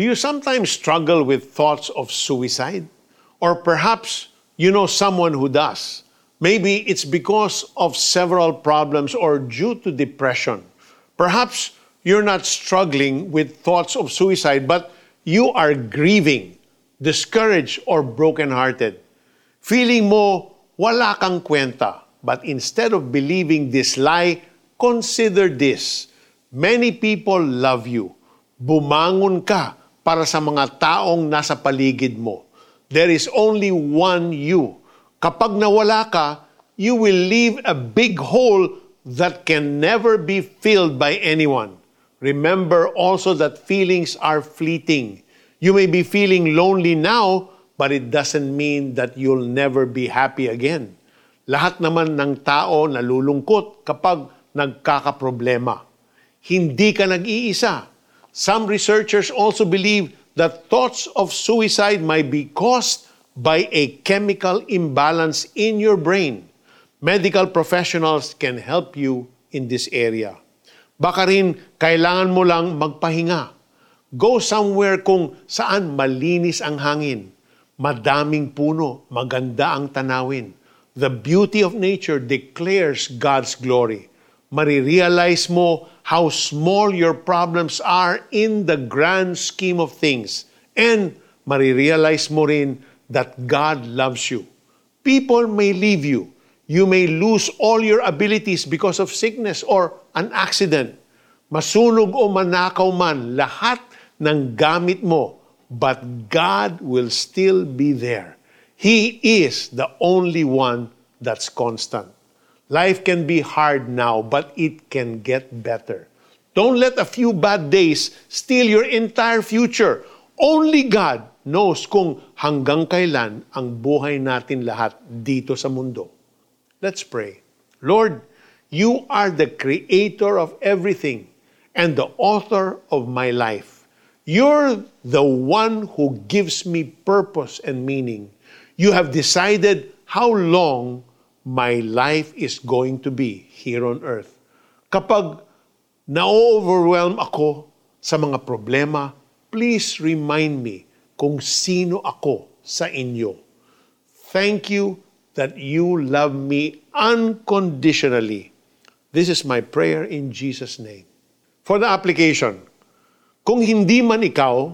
Do you sometimes struggle with thoughts of suicide? Or perhaps you know someone who does. Maybe it's because of several problems or due to depression. Perhaps you're not struggling with thoughts of suicide, but you are grieving, discouraged, or brokenhearted. Feeling mo wala kang kwenta. But instead of believing this lie, consider this. Many people love you. Bumangon ka para sa mga taong nasa paligid mo. There is only one you. Kapag nawala ka, you will leave a big hole that can never be filled by anyone. Remember also that feelings are fleeting. You may be feeling lonely now, but it doesn't mean that you'll never be happy again. Lahat naman ng tao nalulungkot kapag nagkakaproblema. Hindi ka nag-iisa. Some researchers also believe that thoughts of suicide might be caused by a chemical imbalance in your brain. Medical professionals can help you in this area. Baka rin kailangan mo lang magpahinga. Go somewhere kung saan malinis ang hangin, madaming puno, maganda ang tanawin. The beauty of nature declares God's glory. Marirealize mo how small your problems are in the grand scheme of things. And marirealize mo rin that God loves you. People may leave you, You may lose all your abilities because of sickness or an accident. Masunog o manakaw man, lahat ng gamit mo, but God will still be there. He is the only one that's constant. Life can be hard now, but it can get better. Don't let a few bad days steal your entire future. Only God knows kung hanggang kailan ang buhay natin lahat dito sa mundo. Let's pray. Lord, you are the creator of everything and the author of my life. You're the one who gives me purpose and meaning. You have decided how long my life is going to be here on earth. Kapag na-overwhelm ako sa mga problema, please remind me kung sino ako sa inyo. Thank you that you love me unconditionally. This is my prayer in Jesus' name. For the application, kung hindi man ikaw,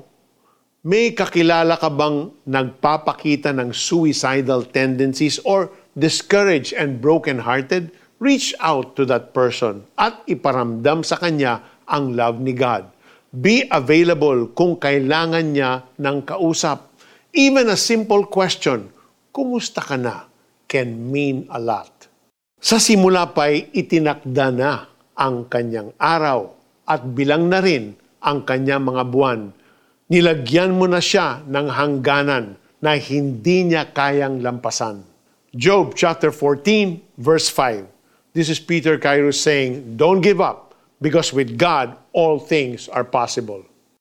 may kakilala ka bang nagpapakita ng suicidal tendencies or discouraged and broken-hearted? Reach out to that person at iparamdam sa kanya ang love ni God. Be available kung kailangan niya ng kausap. Even a simple question, kumusta ka na? can mean a lot. Sa simula pa'y itinakda na ang kanyang araw at bilang na rin ang kanyang mga buwan. Nilagyan mo na siya ng hangganan na hindi niya kayang lampasan. Job chapter 14 verse 5. This is Peter Kairos saying, Don't give up because with God all things are possible.